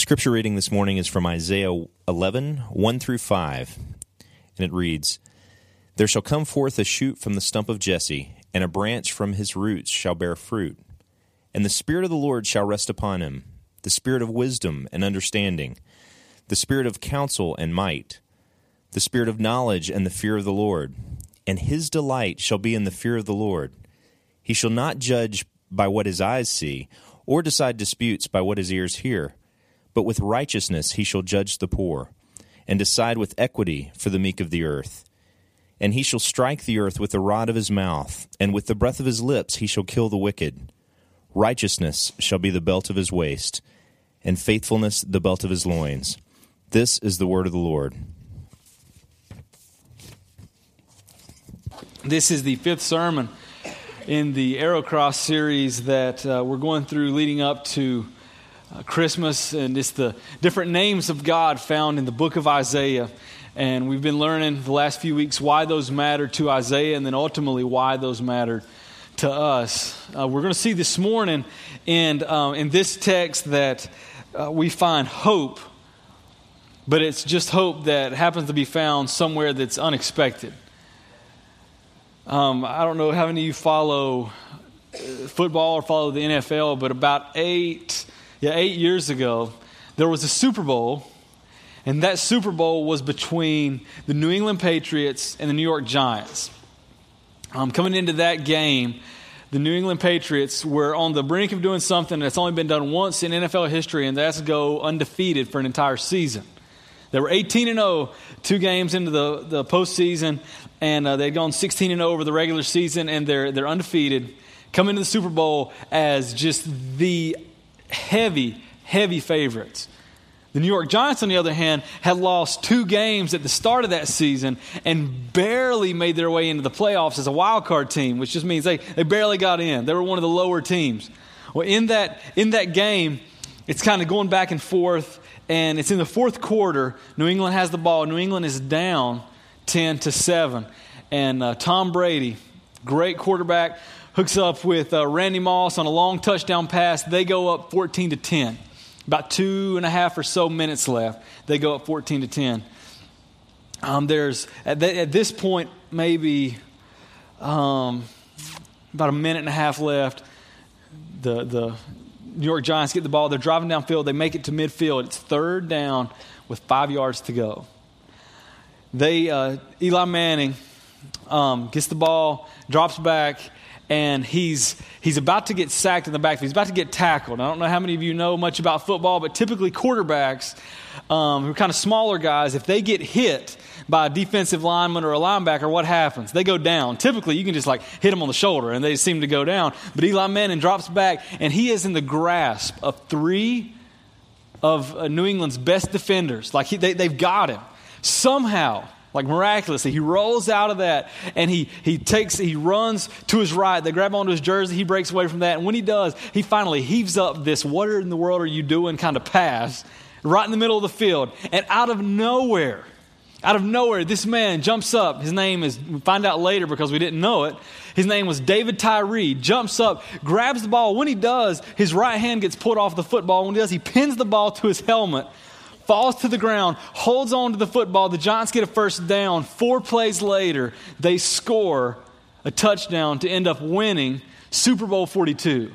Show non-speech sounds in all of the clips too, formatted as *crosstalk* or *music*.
scripture reading this morning is from Isaiah 11, 1 through 5, and it reads There shall come forth a shoot from the stump of Jesse, and a branch from his roots shall bear fruit. And the Spirit of the Lord shall rest upon him the Spirit of wisdom and understanding, the Spirit of counsel and might, the Spirit of knowledge and the fear of the Lord. And his delight shall be in the fear of the Lord. He shall not judge by what his eyes see, or decide disputes by what his ears hear but with righteousness he shall judge the poor, and decide with equity for the meek of the earth. And he shall strike the earth with the rod of his mouth, and with the breath of his lips he shall kill the wicked. Righteousness shall be the belt of his waist, and faithfulness the belt of his loins. This is the word of the Lord. This is the fifth sermon in the EROCRAS series that uh, we're going through leading up to uh, Christmas, and it's the different names of God found in the book of Isaiah. And we've been learning the last few weeks why those matter to Isaiah and then ultimately why those matter to us. Uh, we're going to see this morning in, um, in this text that uh, we find hope, but it's just hope that happens to be found somewhere that's unexpected. Um, I don't know how many of you follow uh, football or follow the NFL, but about eight yeah, eight years ago, there was a Super Bowl, and that Super Bowl was between the New England Patriots and the New York Giants. Um, coming into that game, the New England Patriots were on the brink of doing something that's only been done once in NFL history, and that's go undefeated for an entire season. They were 18 and 0, two games into the, the postseason, and uh, they'd gone 16 and 0 over the regular season, and they're, they're undefeated. Come into the Super Bowl as just the heavy, heavy favorites. The New York Giants, on the other hand, had lost two games at the start of that season and barely made their way into the playoffs as a wild card team, which just means they, they barely got in. They were one of the lower teams. Well, in that, in that game, it's kind of going back and forth, and it's in the fourth quarter. New England has the ball. New England is down 10 to 7. And uh, Tom Brady, great quarterback, hooks up with uh, Randy Moss on a long touchdown pass. They go up 14 to 10. About two and a half or so minutes left. They go up 14 to 10. Um, there's at, at, this point maybe um, about a minute and a half left. The the New York Giants get the ball. They're driving downfield. They make it to midfield. It's third down with five yards to go. They uh, Eli Manning um, gets the ball, drops back, and he's he's about to get sacked in the backfield. He's about to get tackled. I don't know how many of you know much about football, but typically quarterbacks, um, who are kind of smaller guys, if they get hit by a defensive lineman or a linebacker, what happens? They go down. Typically, you can just like hit them on the shoulder and they seem to go down. But Eli Manning drops back and he is in the grasp of three of uh, New England's best defenders. Like he, they, they've got him. Somehow, like miraculously. He rolls out of that and he, he takes, he runs to his right. They grab onto his jersey. He breaks away from that. And when he does, he finally heaves up this, what in the world are you doing kind of pass right in the middle of the field. And out of nowhere, out of nowhere, this man jumps up. His name is, we find out later because we didn't know it. His name was David Tyree. Jumps up, grabs the ball. When he does, his right hand gets pulled off the football. When he does, he pins the ball to his helmet falls to the ground, holds on to the football. The Giants get a first down. Four plays later, they score a touchdown to end up winning Super Bowl 42.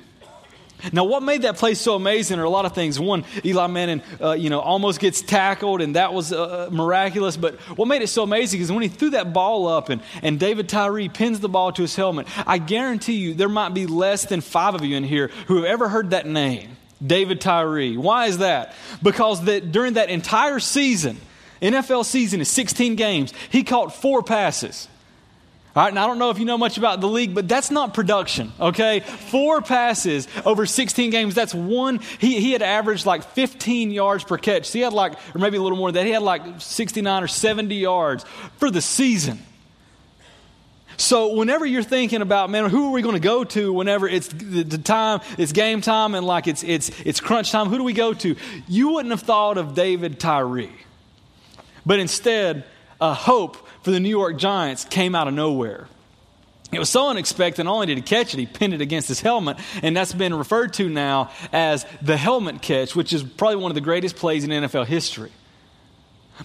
Now, what made that play so amazing are a lot of things. One, Eli Manning, uh, you know, almost gets tackled, and that was uh, miraculous. But what made it so amazing is when he threw that ball up, and, and David Tyree pins the ball to his helmet. I guarantee you, there might be less than five of you in here who have ever heard that name. David Tyree. Why is that? Because that during that entire season, NFL season is 16 games, he caught four passes. All right, and I don't know if you know much about the league, but that's not production, okay? Four passes over 16 games, that's one. He, he had averaged like 15 yards per catch. So he had like, or maybe a little more than that, he had like 69 or 70 yards for the season. So whenever you're thinking about, man, who are we going to go to whenever it's the, time, it's game time and like it's, it's, it's crunch time, who do we go to? You wouldn't have thought of David Tyree. But instead, a hope for the New York Giants came out of nowhere. It was so unexpected, only did he catch it, he pinned it against his helmet, and that's been referred to now as the helmet catch, which is probably one of the greatest plays in NFL history.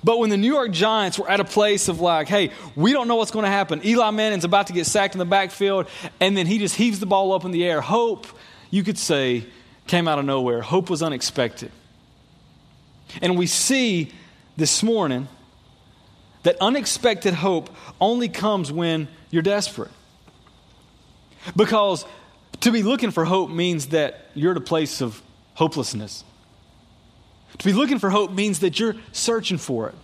But when the New York Giants were at a place of like, hey, we don't know what's going to happen. Eli Manning's about to get sacked in the backfield, and then he just heaves the ball up in the air. Hope, you could say, came out of nowhere. Hope was unexpected. And we see this morning that unexpected hope only comes when you're desperate. Because to be looking for hope means that you're at a place of hopelessness. To be looking for hope means that you're searching for it.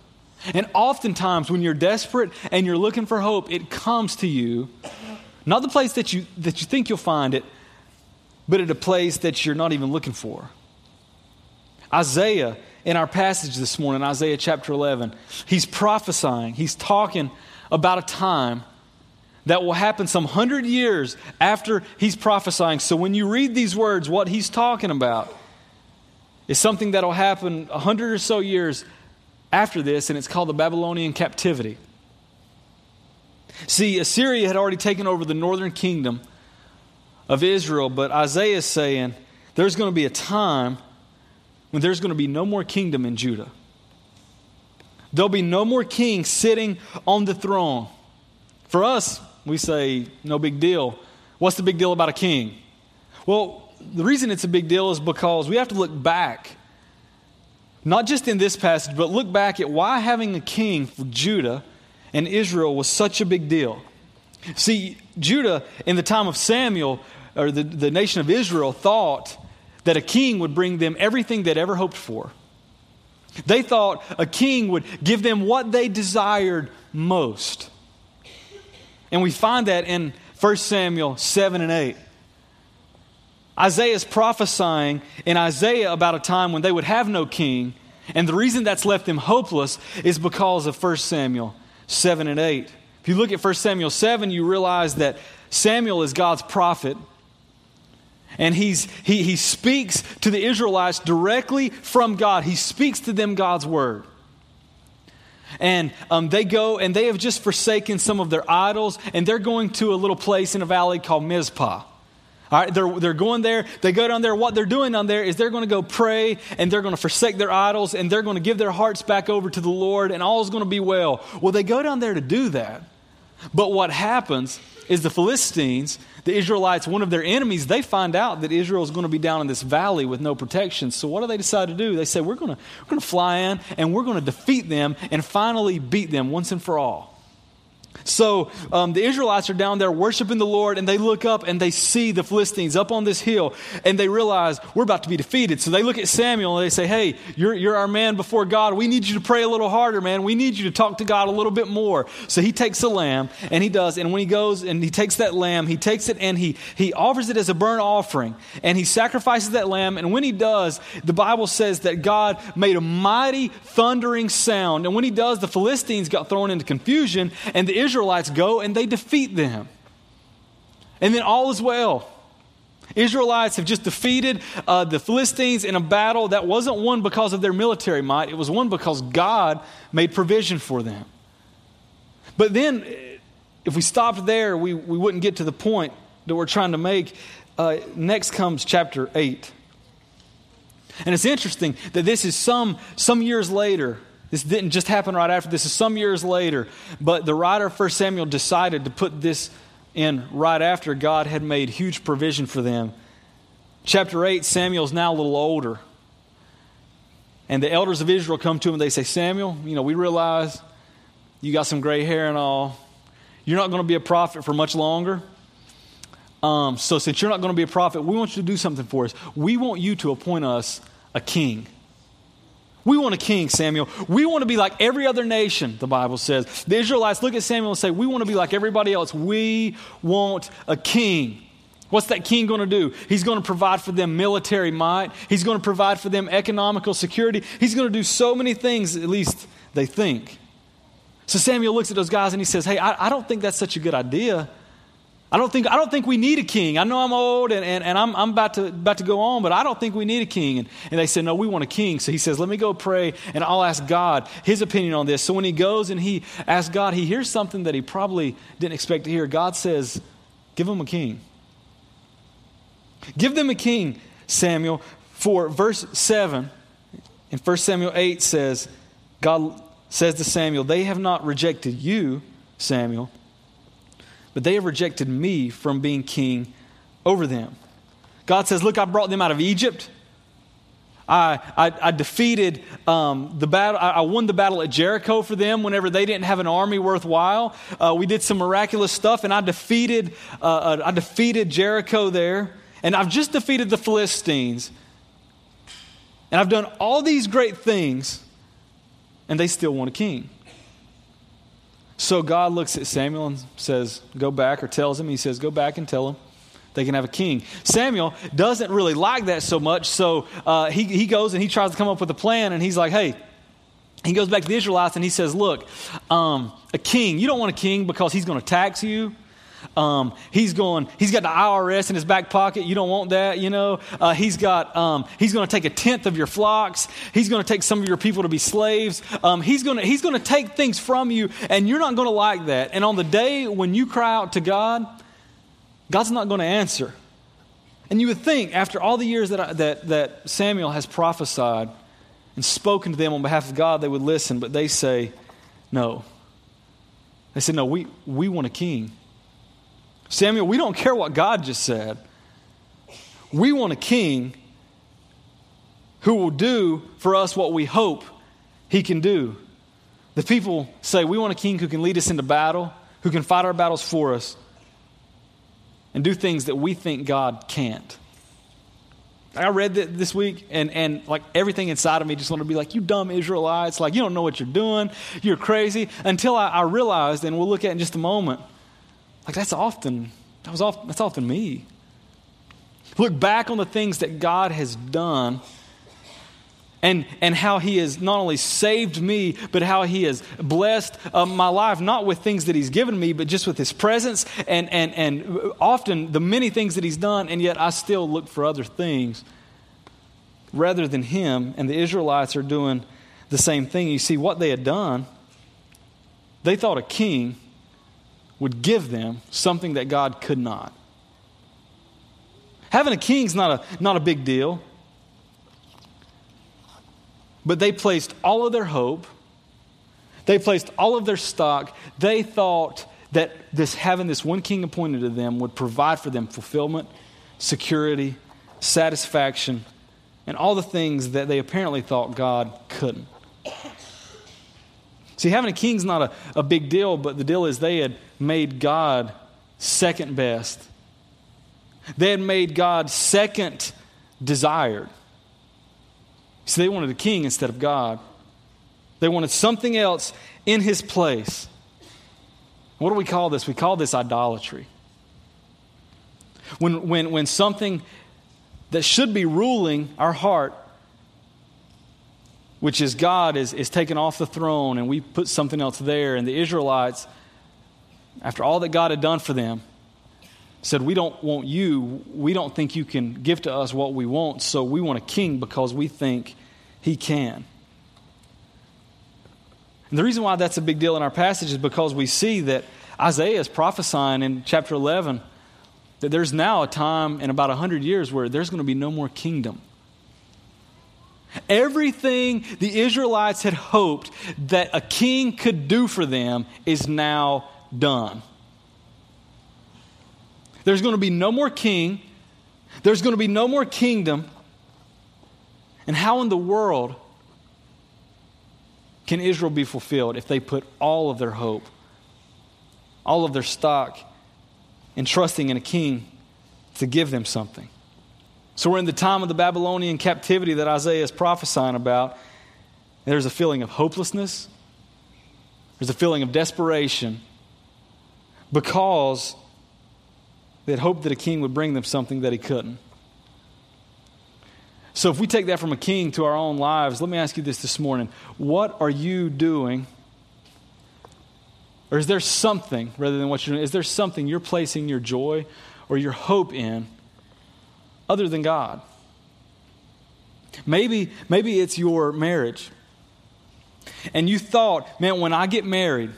And oftentimes, when you're desperate and you're looking for hope, it comes to you, not the place that you, that you think you'll find it, but at a place that you're not even looking for. Isaiah, in our passage this morning, Isaiah chapter 11, he's prophesying, he's talking about a time that will happen some hundred years after he's prophesying. So when you read these words, what he's talking about is something that will happen a hundred or so years after this, and it's called the Babylonian captivity. See, Assyria had already taken over the northern kingdom of Israel, but Isaiah is saying there's going to be a time when there's going to be no more kingdom in Judah. There'll be no more king sitting on the throne. For us, we say, no big deal. What's the big deal about a king? Well, the reason it's a big deal is because we have to look back, not just in this passage, but look back at why having a king for Judah and Israel was such a big deal. See, Judah, in the time of Samuel, or the, the nation of Israel, thought that a king would bring them everything they'd ever hoped for. They thought a king would give them what they desired most. And we find that in 1 Samuel 7 and 8. Isaiah is prophesying in Isaiah about a time when they would have no king. And the reason that's left them hopeless is because of 1 Samuel 7 and 8. If you look at 1 Samuel 7, you realize that Samuel is God's prophet. And he's, he, he speaks to the Israelites directly from God. He speaks to them God's word. And um, they go and they have just forsaken some of their idols, and they're going to a little place in a valley called Mizpah. All right, they're, they're going there. They go down there. What they're doing down there is they're going to go pray and they're going to forsake their idols and they're going to give their hearts back over to the Lord and all is going to be well. Well, they go down there to do that. But what happens is the Philistines, the Israelites, one of their enemies, they find out that Israel is going to be down in this valley with no protection. So what do they decide to do? They say, we're going to, we're going to fly in and we're going to defeat them and finally beat them once and for all. So um, the Israelites are down there worshiping the Lord, and they look up and they see the Philistines up on this hill, and they realize we're about to be defeated. So they look at Samuel and they say, Hey, you're, you're our man before God. We need you to pray a little harder, man. We need you to talk to God a little bit more. So he takes a lamb, and he does. And when he goes and he takes that lamb, he takes it and he, he offers it as a burnt offering, and he sacrifices that lamb. And when he does, the Bible says that God made a mighty thundering sound. And when he does, the Philistines got thrown into confusion, and the Israelites Israelites go and they defeat them. And then all is well. Israelites have just defeated uh, the Philistines in a battle that wasn't won because of their military might, it was won because God made provision for them. But then, if we stopped there, we, we wouldn't get to the point that we're trying to make. Uh, next comes chapter 8. And it's interesting that this is some, some years later this didn't just happen right after. This is some years later. But the writer of 1 Samuel decided to put this in right after God had made huge provision for them. Chapter 8, Samuel's now a little older. And the elders of Israel come to him and they say, Samuel, you know, we realize you got some gray hair and all. You're not going to be a prophet for much longer. Um, so, since you're not going to be a prophet, we want you to do something for us. We want you to appoint us a king. We want a king, Samuel. We want to be like every other nation, the Bible says. The Israelites look at Samuel and say, We want to be like everybody else. We want a king. What's that king going to do? He's going to provide for them military might. He's going to provide for them economical security. He's going to do so many things, at least they think. So Samuel looks at those guys and he says, Hey, I, I don't think that's such a good idea. I don't think, I don't think we need a king. I know I'm old and, and, and I'm, I'm about, to, about to go on, but I don't think we need a king. And, and they said, No, we want a king. So he says, Let me go pray and I'll ask God his opinion on this. So when he goes and he asks God, he hears something that he probably didn't expect to hear. God says, Give him a king. Give them a king, Samuel. For verse 7 in 1 Samuel 8 says, God says to Samuel, They have not rejected you, Samuel but they have rejected me from being king over them. God says, Look, I brought them out of Egypt. I, I, I defeated um, the battle. I, I, won the battle at Jericho for them whenever they didn't have an army worthwhile. Uh, we did some miraculous stuff, and I defeated, uh, uh, I defeated Jericho there. And I've just defeated the Philistines. And I've done all these great things, and they still want a king. So God looks at Samuel and says, Go back, or tells him, He says, Go back and tell him they can have a king. Samuel doesn't really like that so much, so uh, he, he goes and he tries to come up with a plan, and he's like, Hey, he goes back to the Israelites and he says, Look, um, a king, you don't want a king because he's going to tax you. Um, he's going. He's got the IRS in his back pocket. You don't want that, you know. Uh, he's got. Um, he's going to take a tenth of your flocks. He's going to take some of your people to be slaves. Um, he's going to. He's going to take things from you, and you're not going to like that. And on the day when you cry out to God, God's not going to answer. And you would think, after all the years that I, that that Samuel has prophesied and spoken to them on behalf of God, they would listen. But they say, no. They said, no. We we want a king. Samuel, we don't care what God just said. We want a king who will do for us what we hope he can do. The people say, We want a king who can lead us into battle, who can fight our battles for us, and do things that we think God can't. I read that this week, and, and like everything inside of me just wanted to be like, You dumb Israelites. Like, you don't know what you're doing. You're crazy. Until I, I realized, and we'll look at in just a moment, like that's often, that was often, that's often me. Look back on the things that God has done and, and how He has not only saved me, but how He has blessed uh, my life, not with things that He's given me, but just with His presence and, and, and often the many things that He's done, and yet I still look for other things rather than Him. And the Israelites are doing the same thing. You see, what they had done, they thought a king would give them something that God could not. Having a king's not a, not a big deal. But they placed all of their hope, they placed all of their stock. They thought that this having this one king appointed to them would provide for them fulfillment, security, satisfaction, and all the things that they apparently thought God couldn't. See, having a king's not a, a big deal, but the deal is they had made God second best. They had made God second desired. So they wanted a king instead of God. They wanted something else in his place. What do we call this? We call this idolatry. When, when, when something that should be ruling our heart which is God is, is taken off the throne and we put something else there. And the Israelites, after all that God had done for them, said, We don't want you. We don't think you can give to us what we want, so we want a king because we think he can. And the reason why that's a big deal in our passage is because we see that Isaiah is prophesying in chapter 11 that there's now a time in about 100 years where there's going to be no more kingdom. Everything the Israelites had hoped that a king could do for them is now done. There's going to be no more king, there's going to be no more kingdom. And how in the world can Israel be fulfilled if they put all of their hope, all of their stock in trusting in a king to give them something? So we're in the time of the Babylonian captivity that Isaiah is prophesying about. There's a feeling of hopelessness, there's a feeling of desperation because they had hoped that a king would bring them something that he couldn't. So, if we take that from a king to our own lives, let me ask you this this morning. What are you doing Or is there something, rather than what you're doing, is there something you're placing your joy or your hope in other than God? Maybe, maybe it's your marriage. And you thought, man, when I get married,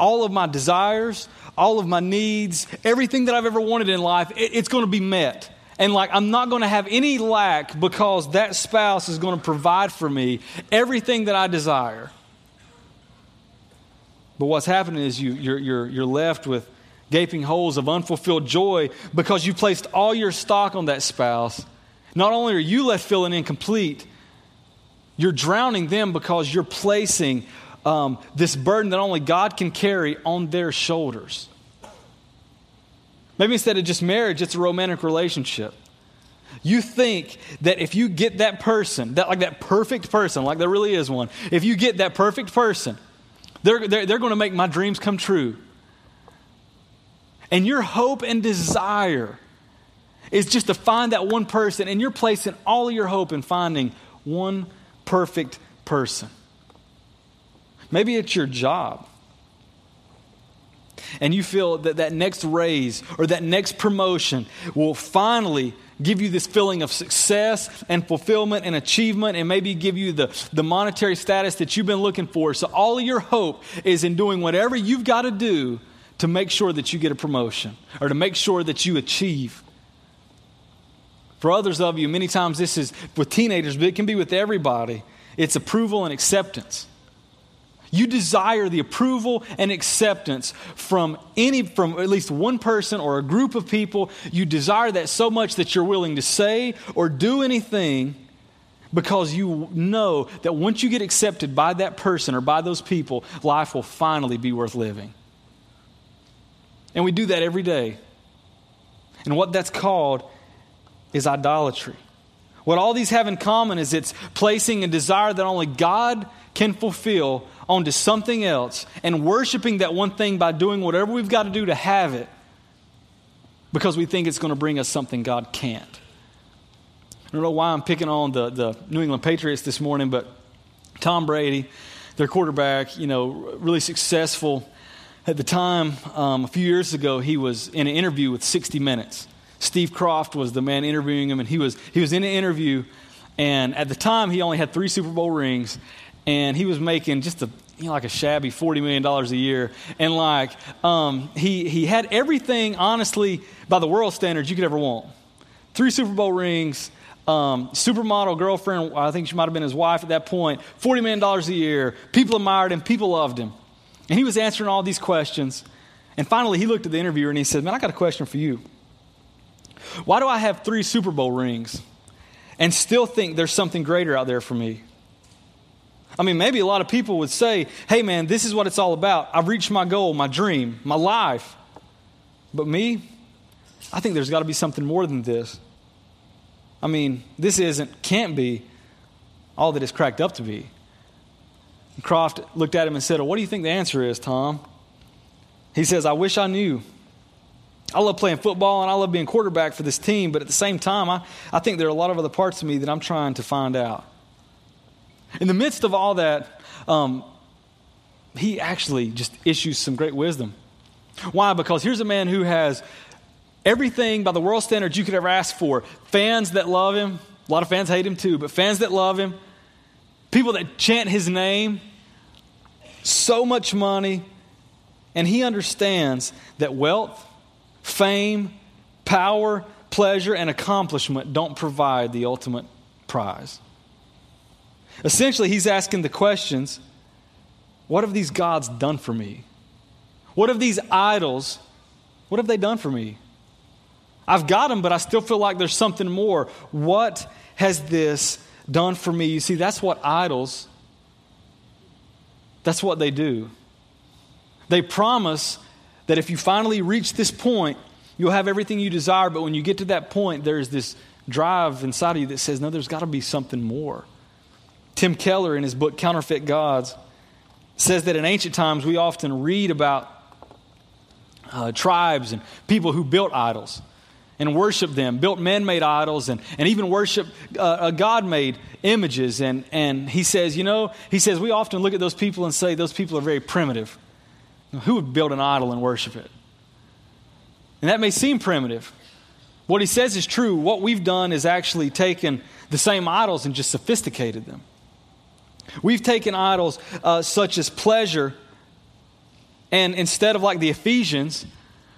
all of my desires, all of my needs, everything that I've ever wanted in life, it, it's going to be met. And like, I'm not going to have any lack because that spouse is going to provide for me everything that I desire. But what's happening is you, you're, you're, you're left with gaping holes of unfulfilled joy because you placed all your stock on that spouse. Not only are you left feeling incomplete, you're drowning them because you're placing um, this burden that only God can carry on their shoulders. Maybe instead of just marriage, it's a romantic relationship. You think that if you get that person, that like that perfect person, like there really is one, if you get that perfect person, they're, they're, they're going to make my dreams come true. And your hope and desire is just to find that one person, and you're placing all of your hope in finding one perfect person. Maybe it's your job. And you feel that that next raise or that next promotion will finally give you this feeling of success and fulfillment and achievement and maybe give you the, the monetary status that you've been looking for. So, all of your hope is in doing whatever you've got to do to make sure that you get a promotion or to make sure that you achieve. For others of you, many times this is with teenagers, but it can be with everybody. It's approval and acceptance. You desire the approval and acceptance from any from at least one person or a group of people. You desire that so much that you're willing to say or do anything because you know that once you get accepted by that person or by those people, life will finally be worth living. And we do that every day. And what that's called is idolatry. What all these have in common is it's placing a desire that only God can fulfill onto something else and worshiping that one thing by doing whatever we've got to do to have it because we think it's going to bring us something God can't. I don't know why I'm picking on the, the New England Patriots this morning, but Tom Brady, their quarterback, you know, really successful. At the time, um, a few years ago, he was in an interview with 60 Minutes. Steve Kroft was the man interviewing him, and he was, he was in an interview. And at the time, he only had three Super Bowl rings and he was making just a you know, like a shabby $40 million a year. And like, um, he, he had everything, honestly, by the world standards you could ever want. Three Super Bowl rings, um, supermodel girlfriend, I think she might have been his wife at that point, $40 million a year. People admired him, people loved him. And he was answering all these questions. And finally, he looked at the interviewer and he said, Man, I got a question for you. Why do I have three Super Bowl rings and still think there's something greater out there for me? I mean, maybe a lot of people would say, hey, man, this is what it's all about. I've reached my goal, my dream, my life. But me, I think there's got to be something more than this. I mean, this isn't, can't be all that it's cracked up to be. And Kroft looked at him and said, well, What do you think the answer is, Tom? He says, I wish I knew. I love playing football and I love being quarterback for this team, but at the same time, I, I think there are a lot of other parts of me that I'm trying to find out. In the midst of all that, um, he actually just issues some great wisdom. Why? Because here's a man who has everything by the world standards you could ever ask for fans that love him, a lot of fans hate him too, but fans that love him, people that chant his name, so much money, and he understands that wealth, fame, power, pleasure, and accomplishment don't provide the ultimate prize. Essentially, he's asking the questions what have these gods done for me? What have these idols, what have they done for me? I've got them, but I still feel like there's something more. What has this done for me? You see, that's what idols, that's what they do. They promise that if you finally reach this point, you'll have everything you desire, but when you get to that point, there's this drive inside of you that says, no, there's got to be something more. Tim Keller, in his book Counterfeit Gods, says that in ancient times we often read about uh, tribes and people who built idols and worshiped them, built man made idols, and, and even worshiped uh, God made images. And, and he says, you know, he says, we often look at those people and say those people are very primitive. Who would build an idol and worship it? And that may seem primitive. What he says is true. What we've done is actually taken the same idols and just sophisticated them. We've taken idols uh, such as pleasure, and instead of like the Ephesians,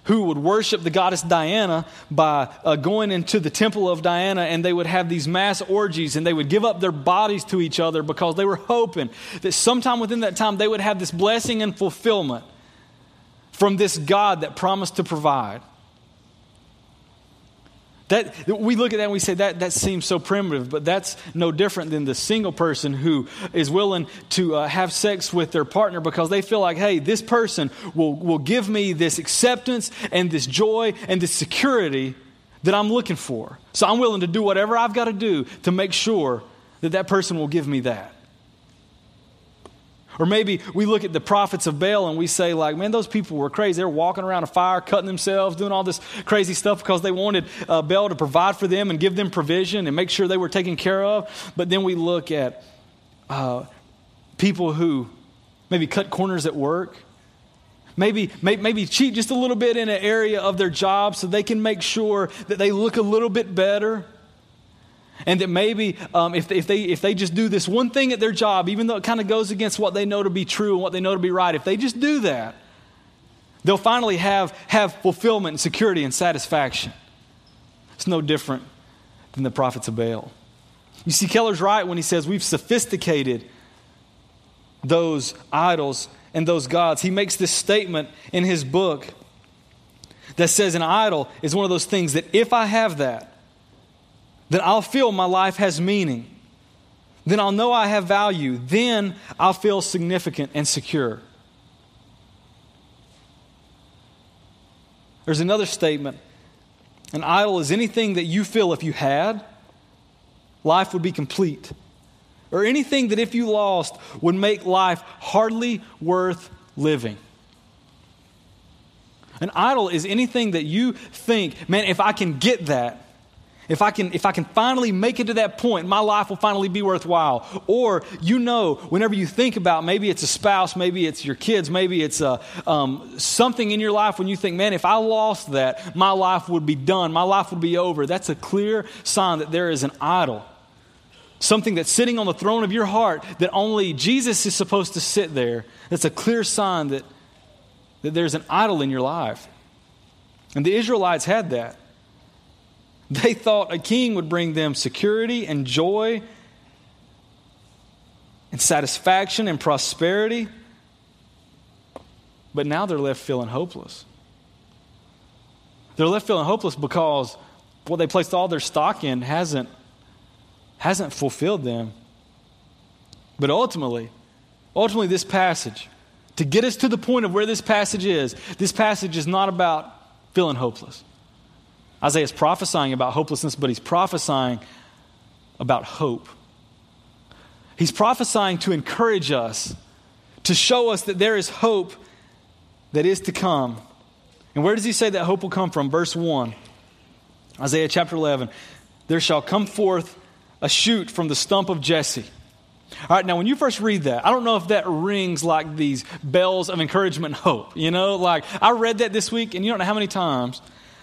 who would worship the goddess Diana by uh, going into the temple of Diana and they would have these mass orgies and they would give up their bodies to each other because they were hoping that sometime within that time they would have this blessing and fulfillment from this God that promised to provide. That, we look at that and we say that, that seems so primitive, but that's no different than the single person who is willing to uh, have sex with their partner because they feel like, hey, this person will, will give me this acceptance and this joy and this security that I'm looking for. So I'm willing to do whatever I've got to do to make sure that that person will give me that. Or maybe we look at the prophets of Baal and we say, like, man, those people were crazy. They were walking around a fire, cutting themselves, doing all this crazy stuff because they wanted uh, Baal to provide for them and give them provision and make sure they were taken care of. But then we look at uh, people who maybe cut corners at work. Maybe, maybe cheat just a little bit in an area of their job so they can make sure that they look a little bit better. And that maybe um, if, they, if, they, if they just do this one thing at their job, even though it kind of goes against what they know to be true and what they know to be right, if they just do that, they'll finally have, have fulfillment and security and satisfaction. It's no different than the prophets of Baal. You see, Keller's right when he says we've sophisticated those idols and those gods. He makes this statement in his book that says an idol is one of those things that if I have that, then I'll feel my life has meaning. Then I'll know I have value. Then I'll feel significant and secure. There's another statement. An idol is anything that you feel if you had, life would be complete. Or anything that if you lost would make life hardly worth living. An idol is anything that you think, man, if I can get that, if I can if I can finally make it to that point, my life will finally be worthwhile. Or you know, whenever you think about maybe it's a spouse, maybe it's your kids, maybe it's a, uh, um, something in your life when you think, man, if I lost that, my life would be done, my life would be over. That's a clear sign that there is an idol. Something that's sitting on the throne of your heart that only Jesus is supposed to sit there. That's a clear sign that, that there's an idol in your life. And the Israelites had that. They thought a king would bring them security and joy and satisfaction and prosperity. But now they're left feeling hopeless. They're left feeling hopeless because what they placed all their stock in hasn't, hasn't fulfilled them. But ultimately, ultimately, this passage, to get us to the point of where this passage is, this passage is not about feeling hopeless. Isaiah is prophesying about hopelessness, but he's prophesying about hope. He's prophesying to encourage us, to show us that there is hope that is to come. And where does he say that hope will come from? Verse 1, Isaiah chapter 11. There shall come forth a shoot from the stump of Jesse. All right, now when you first read that, I don't know if that rings like these bells of encouragement and hope. You know, like I read that this week, and you don't know how many times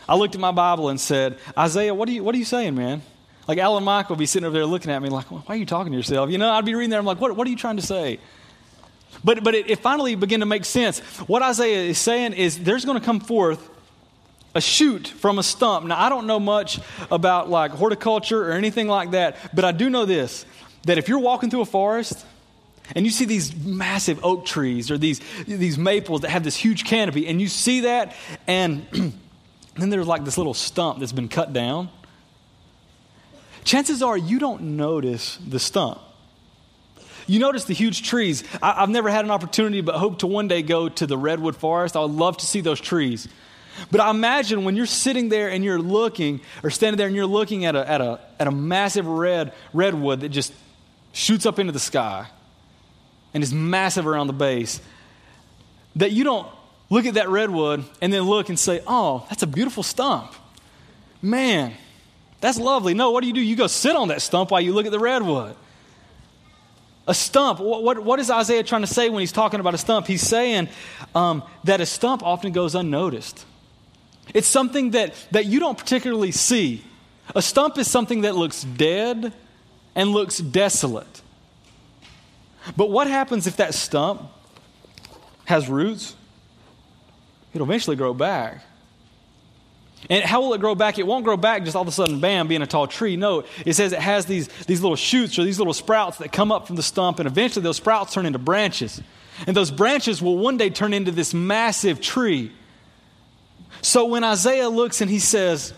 I looked at my Bible and said, Isaiah, what are you, what are you saying, man? Like Alan Mike would be sitting over there looking at me like, why are you talking to yourself? You know, I'd be reading there. I'm like, what, what are you trying to say? But, but it, it finally began to make sense. What Isaiah is saying is there's going to come forth a shoot from a stump. Now, I don't know much about like horticulture or anything like that, but I do know this that if you're walking through a forest and you see these massive oak trees or these, these maples that have this huge canopy, and you see that, and *clears throat* then there's like this little stump that's been cut down. Chances are you don't notice the stump. You notice the huge trees. I, have never had an opportunity, but hope to one day go to the redwood forest. I would love to see those trees. But I imagine when you're sitting there and you're looking, or standing there and you're looking at a, at a, at a massive red redwood that just shoots up into the sky and is massive around the base, that you don't look at that redwood and then look and say, oh, that's a beautiful stump. Man, that's lovely. No, what do you do? You go sit on that stump while you look at the redwood. A stump. What, what, what is Isaiah trying to say when he's talking about a stump? He's saying um, that a stump often goes unnoticed. It's something that, that you don't particularly see. A stump is something that looks dead and looks desolate. But what happens if that stump has roots? It'll eventually grow back. And how will it grow back? It won't grow back just all of a sudden, bam, being a tall tree. No, it says it has these, these little shoots or these little sprouts that come up from the stump, and eventually those sprouts turn into branches. And those branches will one day turn into this massive tree. So when Isaiah looks and he says,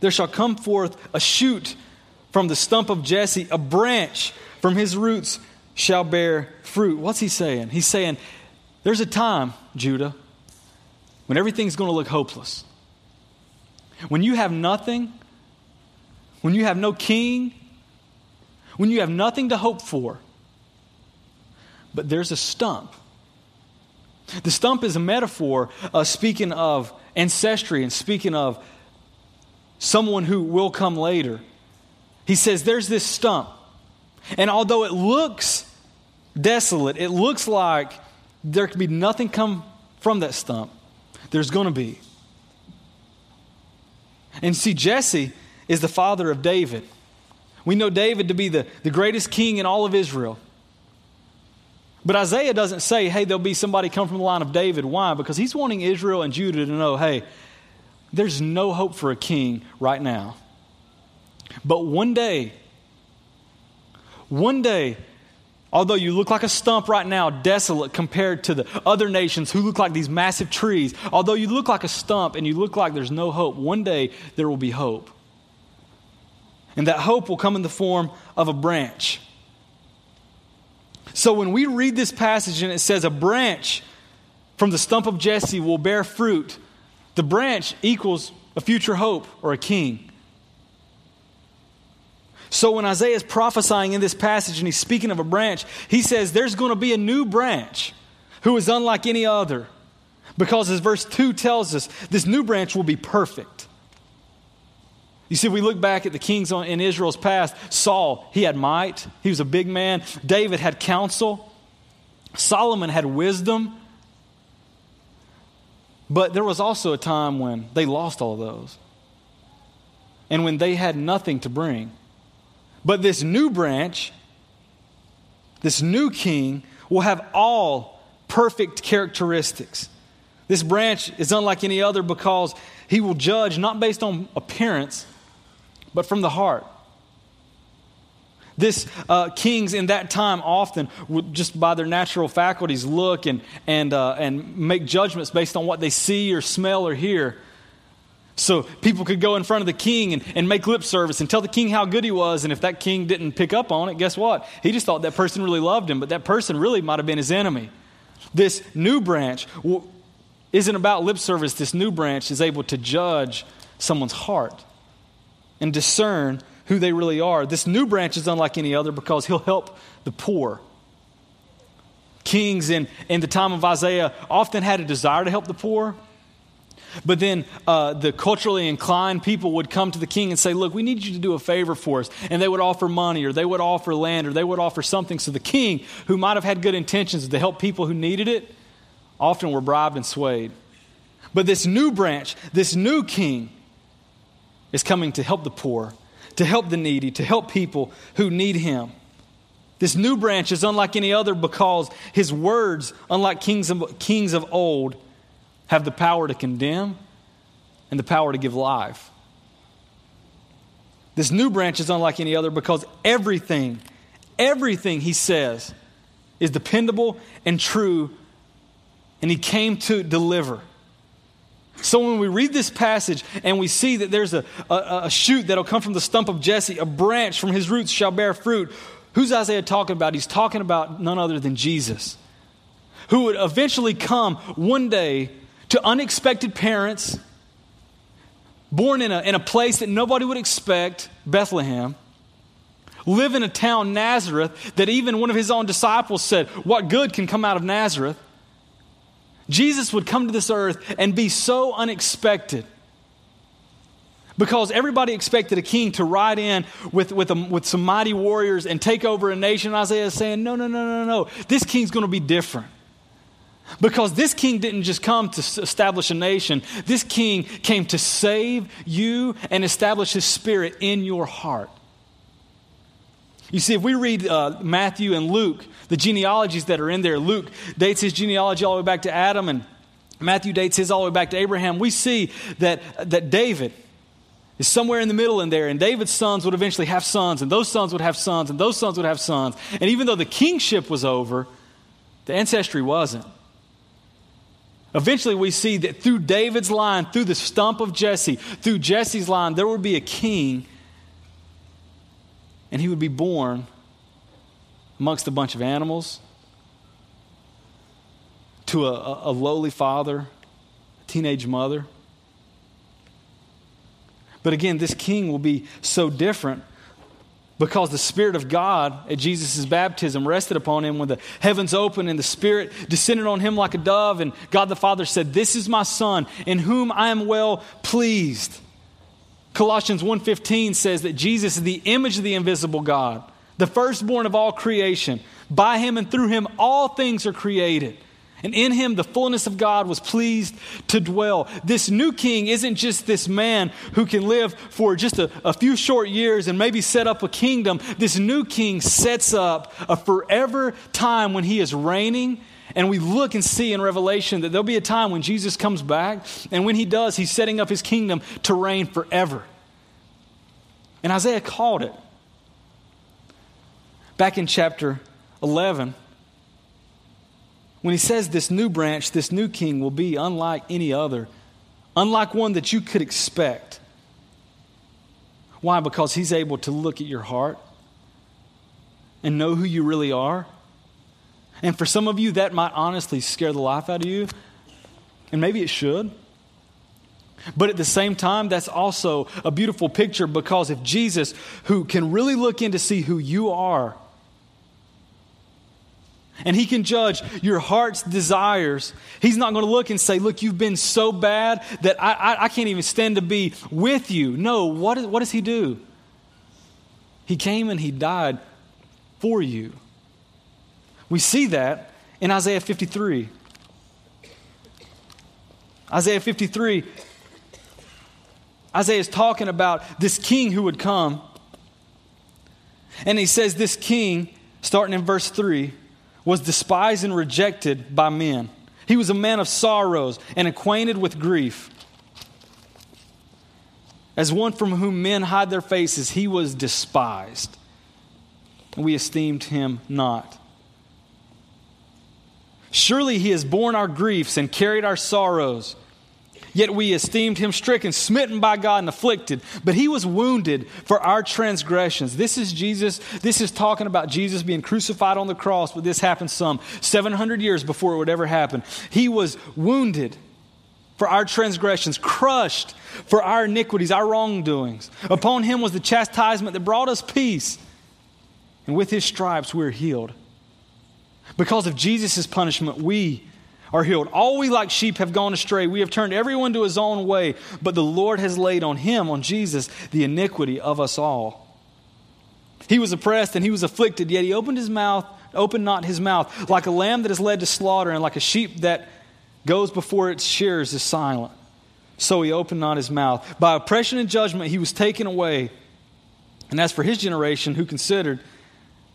There shall come forth a shoot from the stump of Jesse, a branch from his roots shall bear fruit. What's he saying? He's saying, There's a time, Judah, when everything's going to look hopeless. When you have nothing, when you have no king, when you have nothing to hope for, but there's a stump. The stump is a metaphor uh, speaking of ancestry and speaking of someone who will come later. He says, There's this stump. And although it looks desolate, it looks like there could be nothing come from that stump, there's going to be. And see, Jesse is the father of David. We know David to be the, the greatest king in all of Israel. But Isaiah doesn't say, hey, there'll be somebody come from the line of David. Why? Because he's wanting Israel and Judah to know, hey, there's no hope for a king right now. But one day, one day, although you look like a stump right now, desolate compared to the other nations who look like these massive trees, although you look like a stump and you look like there's no hope, one day there will be hope. And that hope will come in the form of a branch. So when we read this passage and it says, a branch from the stump of Jesse will bear fruit, the branch equals a future hope or a king. So when Isaiah is prophesying in this passage and he's speaking of a branch, he says there's going to be a new branch who is unlike any other. Because as verse 2 tells us, this new branch will be perfect. You see, we look back at the kings in Israel's past. Saul, he had might, he was a big man. David had counsel. Solomon had wisdom. But there was also a time when they lost all those. And when they had nothing to bring. But this new branch, this new king, will have all perfect characteristics. This branch is unlike any other because he will judge not based on appearance, but from the heart. This uh, kings in that time often would just by their natural faculties look and, and, uh, and make judgments based on what they see or smell or hear. So people could go in front of the king and, and make lip service and tell the king how good he was. And if that king didn't pick up on it, guess what? He just thought that person really loved him, but that person really might have been his enemy. This new branch isn't about lip service. This new branch is able to judge someone's heart and discern who they really are. This new branch is unlike any other because he'll help the poor. Kings in, in the time of Isaiah often had a desire to help the poor. But then uh, the culturally inclined people would come to the king and say, Look, we need you to do a favor for us. And they would offer money or they would offer land or they would offer something. So the king, who might have had good intentions to help people who needed it, often were bribed and swayed. But this new branch, this new king, is coming to help the poor, to help the needy, to help people who need him. This new branch is unlike any other because his words, unlike kings of, kings of old, have the power to condemn and the power to give life. This new branch is unlike any other because everything, everything he says is dependable and true, and he came to deliver. So when we read this passage and we see that there's a, a, a, shoot that'll come from the stump of Jesse, a branch from his roots shall bear fruit, who's Isaiah talking about? He's talking about none other than Jesus, who would eventually come one day to unexpected parents, born in a, in a place that nobody would expect, Bethlehem. Live in a town, Nazareth, that even one of his own disciples said, What good can come out of Nazareth? Jesus would come to this earth and be so unexpected because everybody expected a king to ride in with, with, a, with some mighty warriors and take over a nation. Isaiah is saying, no, no, no, no, no. This king's going to be different. Because this king didn't just come to establish a nation, this king came to save you and establish his spirit in your heart. You see, if we read uh, Matthew and Luke, the genealogies that are in there, Luke dates his genealogy all the way back to Adam, and Matthew dates his all the way back to Abraham. We see that, that David, is somewhere in the middle in there, and David's sons would eventually have sons, and those sons would have sons, and those sons would have sons. And even though the kingship was over, the ancestry wasn't. Eventually, we see that through David's line, through the stump of Jesse, through Jesse's line, there would be a king, and he would be born amongst a bunch of animals to a, a lowly father, a teenage mother. But again, this king will be so different because the Spirit of God at Jesus' baptism rested upon him when the heavens opened and the Spirit descended on him like a dove. And God the Father said, This is my Son, in whom I am well pleased. Colossians 1:15 says that Jesus is the image of the invisible God, the firstborn of all creation. By him and through him all things are created. And in him, the fullness of God was pleased to dwell. This new king isn't just this man who can live for just a, a, few short years and maybe set up a kingdom. This new king sets up a forever time when he is reigning. And we look and see in Revelation that there'll be a time when Jesus comes back. And when he does, he's setting up his kingdom to reign forever. And Isaiah called it. Back in chapter 11, when he says this new branch, this new king will be unlike any other, unlike one that you could expect. Why? Because he's able to look at your heart and know who you really are. And for some of you, that might honestly scare the life out of you, and maybe it should. But at the same time, that's also a beautiful picture because if Jesus, who can really look in to see who you are, and he can judge your heart's desires. He's not going to look and say, Look, you've been so bad that I, I, I can't even stand to be with you. No, what, is, what does he do? He came and he died for you. We see that in Isaiah 53. Isaiah 53, Isaiah is talking about this king who would come. And he says, This king, starting in verse 3, was despised and rejected by men. He was a man of sorrows and acquainted with grief. As one from whom men hide their faces, he was despised. And we esteemed him not. Surely he has borne our griefs and carried our sorrows. Yet we esteemed him stricken, smitten by God, and afflicted. But he was wounded for our transgressions. This is Jesus. This is talking about Jesus being crucified on the cross, but this happened some 700 years before it would ever happen. He was wounded for our transgressions, crushed for our iniquities, our wrongdoings. Upon him was the chastisement that brought us peace. And with his stripes we're healed. Because of Jesus' punishment, we are healed. All we like sheep have gone astray. We have turned everyone to his own way, but the Lord has laid on him, on Jesus, the iniquity of us all. He was oppressed and he was afflicted, yet he opened his mouth, opened not his mouth, like a lamb that is led to slaughter, and like a sheep that goes before its shears is silent. So he opened not his mouth. By oppression and judgment he was taken away. And as for his generation, who considered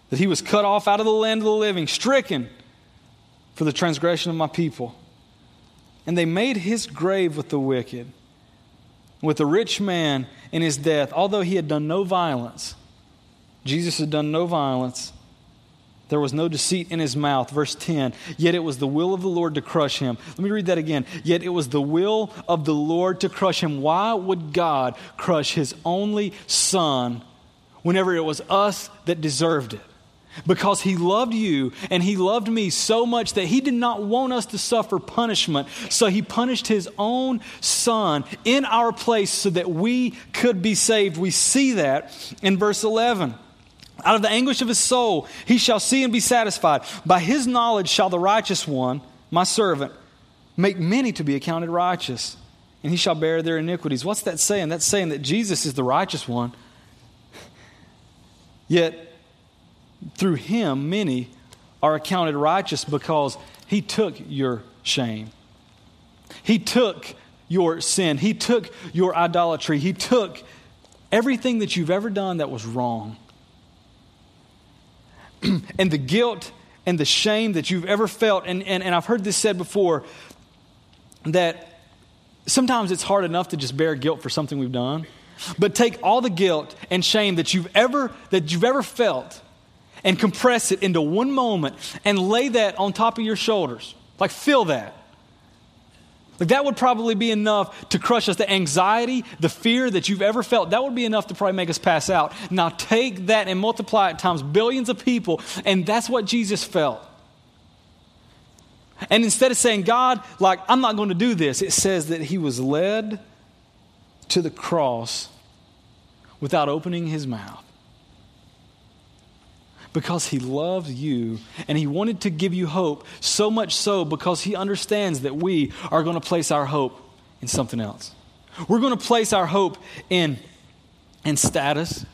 that he was cut off out of the land of the living, stricken for the transgression of my people. And they made his grave with the wicked, with the rich man in his death, although he had done no violence. Jesus had done no violence. There was no deceit in his mouth. Verse 10 Yet it was the will of the Lord to crush him. Let me read that again. Yet it was the will of the Lord to crush him. Why would God crush his only son whenever it was us that deserved it? Because he loved you and he loved me so much that he did not want us to suffer punishment. So he punished his own son in our place so that we could be saved. We see that in verse 11. Out of the anguish of his soul, he shall see and be satisfied. By his knowledge shall the righteous one, my servant, make many to be accounted righteous. and he shall bear their iniquities. What's that saying? That's saying that Jesus is the righteous one. *laughs* Yet, through him, many are accounted righteous because he took your shame. He took your sin. He took your idolatry. He took everything that you've ever done that was wrong. *clears throat* and the guilt and the shame that you've ever felt, and, and, and I've heard this said before, that sometimes it's hard enough to just bear guilt for something we've done. But take all the guilt and shame that you've ever that you've ever felt and compress it into one moment and lay that on top of your shoulders. Like feel that. Like that would probably be enough to crush us. The anxiety, the fear that you've ever felt, that would be enough to probably make us pass out. Now take that and multiply it times billions of people, and that's what Jesus felt. And instead of saying, God, like, I'm not going to do this, it says that he was led to the cross without opening his mouth because he loves you and he wanted to give you hope, so much so because he understands that we are going to place our hope in something else. We're going to place our hope in, in status,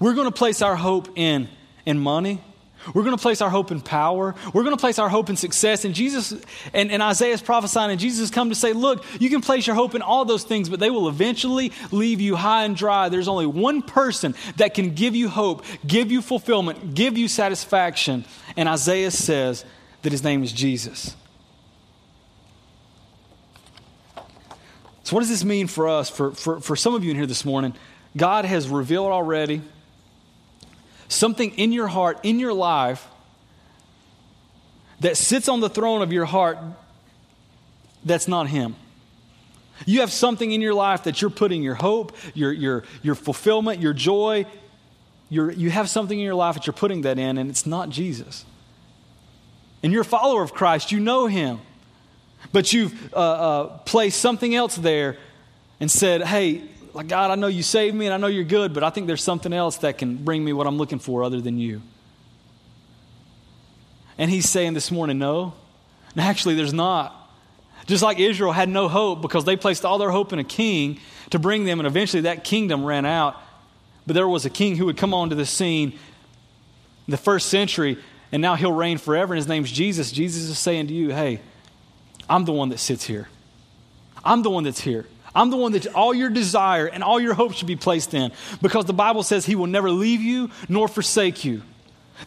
we're going to place our hope in, in money. We're going to place our hope in power. We're going to place our hope in success. And Jesus and, and Isaiah is prophesying, and Jesus has come to say, Look, you can place your hope in all those things, but they will eventually leave you high and dry. There's only one person that can give you hope, give you fulfillment, give you satisfaction. And Isaiah says that his name is Jesus. So, what does this mean for us? For, for, for some of you in here this morning, God has revealed already something in your heart, in your life, that sits on the throne of your heart that's not Him. You have something in your life that you're putting your hope, your, your, your fulfillment, your joy, your, you have something in your life that you're putting that in, and it's not Jesus. And you're a follower of Christ, you know Him, but you've uh, uh, placed something else there and said, hey, like, God, I know you saved me and I know you're good, but I think there's something else that can bring me what I'm looking for other than you. And he's saying this morning, no. And actually, there's not. Just like Israel had no hope because they placed all their hope in a king to bring them, and eventually that kingdom ran out. But there was a king who would come onto the scene in the first century, and now he'll reign forever, and his name's Jesus. Jesus is saying to you, hey, I'm the one that sits here. I'm the one that's here. I'm the one that all your desire and all your hope should be placed in because the Bible says He will never leave you nor forsake you.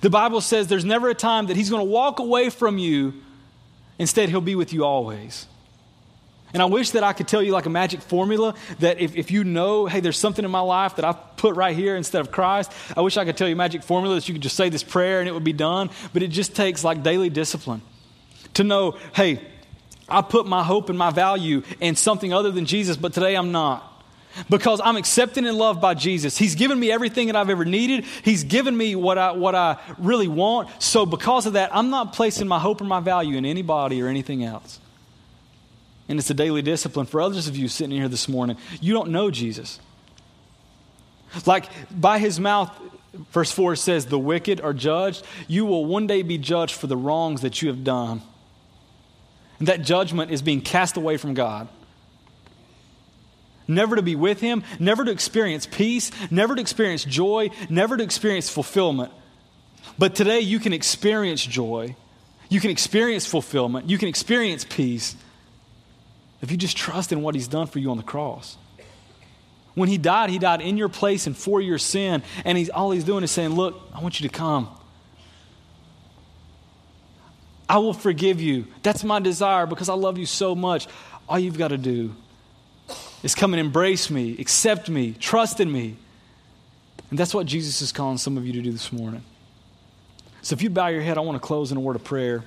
The Bible says there's never a time that He's going to walk away from you. Instead, He'll be with you always. And I wish that I could tell you like a magic formula that if, if you know, hey, there's something in my life that I've put right here instead of Christ, I wish I could tell you a magic formula that you could just say this prayer and it would be done. But it just takes like daily discipline to know, hey, I put my hope and my value in something other than Jesus, but today I'm not. Because I'm accepted and loved by Jesus. He's given me everything that I've ever needed. He's given me what I, what I really want. So, because of that, I'm not placing my hope or my value in anybody or anything else. And it's a daily discipline for others of you sitting here this morning. You don't know Jesus. Like by his mouth, verse 4 says, The wicked are judged. You will one day be judged for the wrongs that you have done. That judgment is being cast away from God. Never to be with Him, never to experience peace, never to experience joy, never to experience fulfillment. But today you can experience joy, you can experience fulfillment, you can experience peace if you just trust in what He's done for you on the cross. When He died, He died in your place and for your sin. And he's, all He's doing is saying, Look, I want you to come. I will forgive you. That's my desire because I love you so much. All you've got to do is come and embrace me, accept me, trust in me. And that's what Jesus is calling some of you to do this morning. So if you bow your head, I want to close in a word of prayer.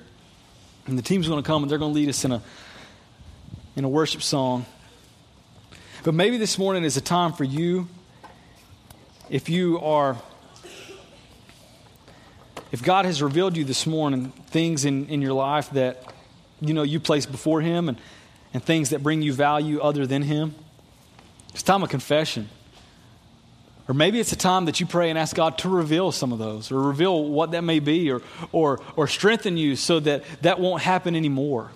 And the team's going to come and they're going to lead us in a, in a worship song. But maybe this morning is a time for you, if you are if God has revealed you this morning things in, in your life that you know you place before Him and, and things that bring you value other than Him, it's time of confession. Or maybe it's a time that you pray and ask God to reveal some of those, or reveal what that may be, or, or, or strengthen you so that that won't happen anymore.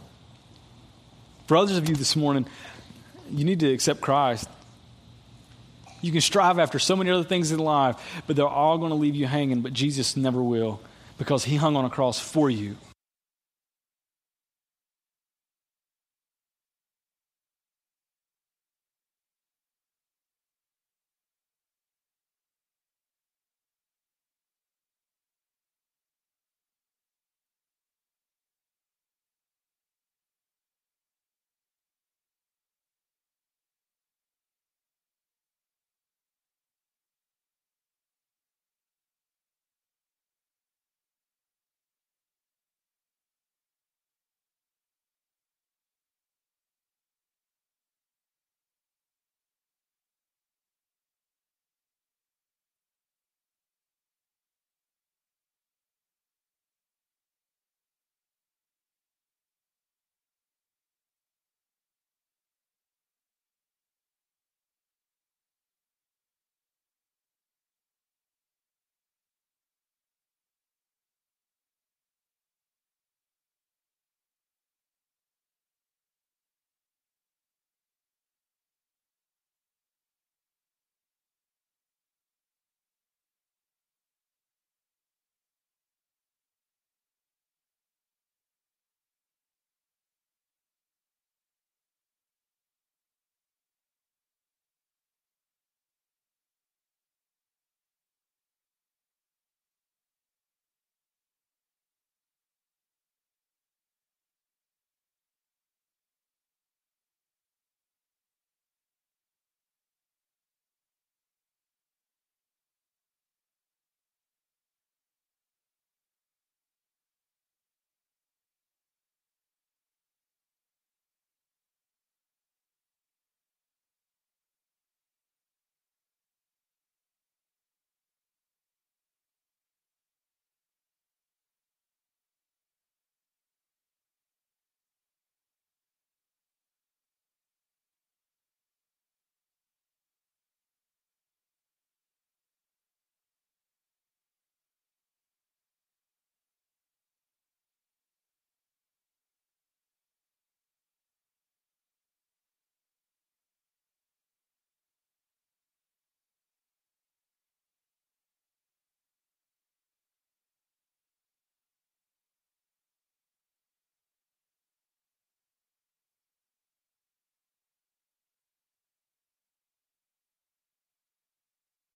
For others of you this morning, you need to accept Christ. You can strive after so many other things in life, but they're all going to leave you hanging, but Jesus never will because he hung on a cross for you.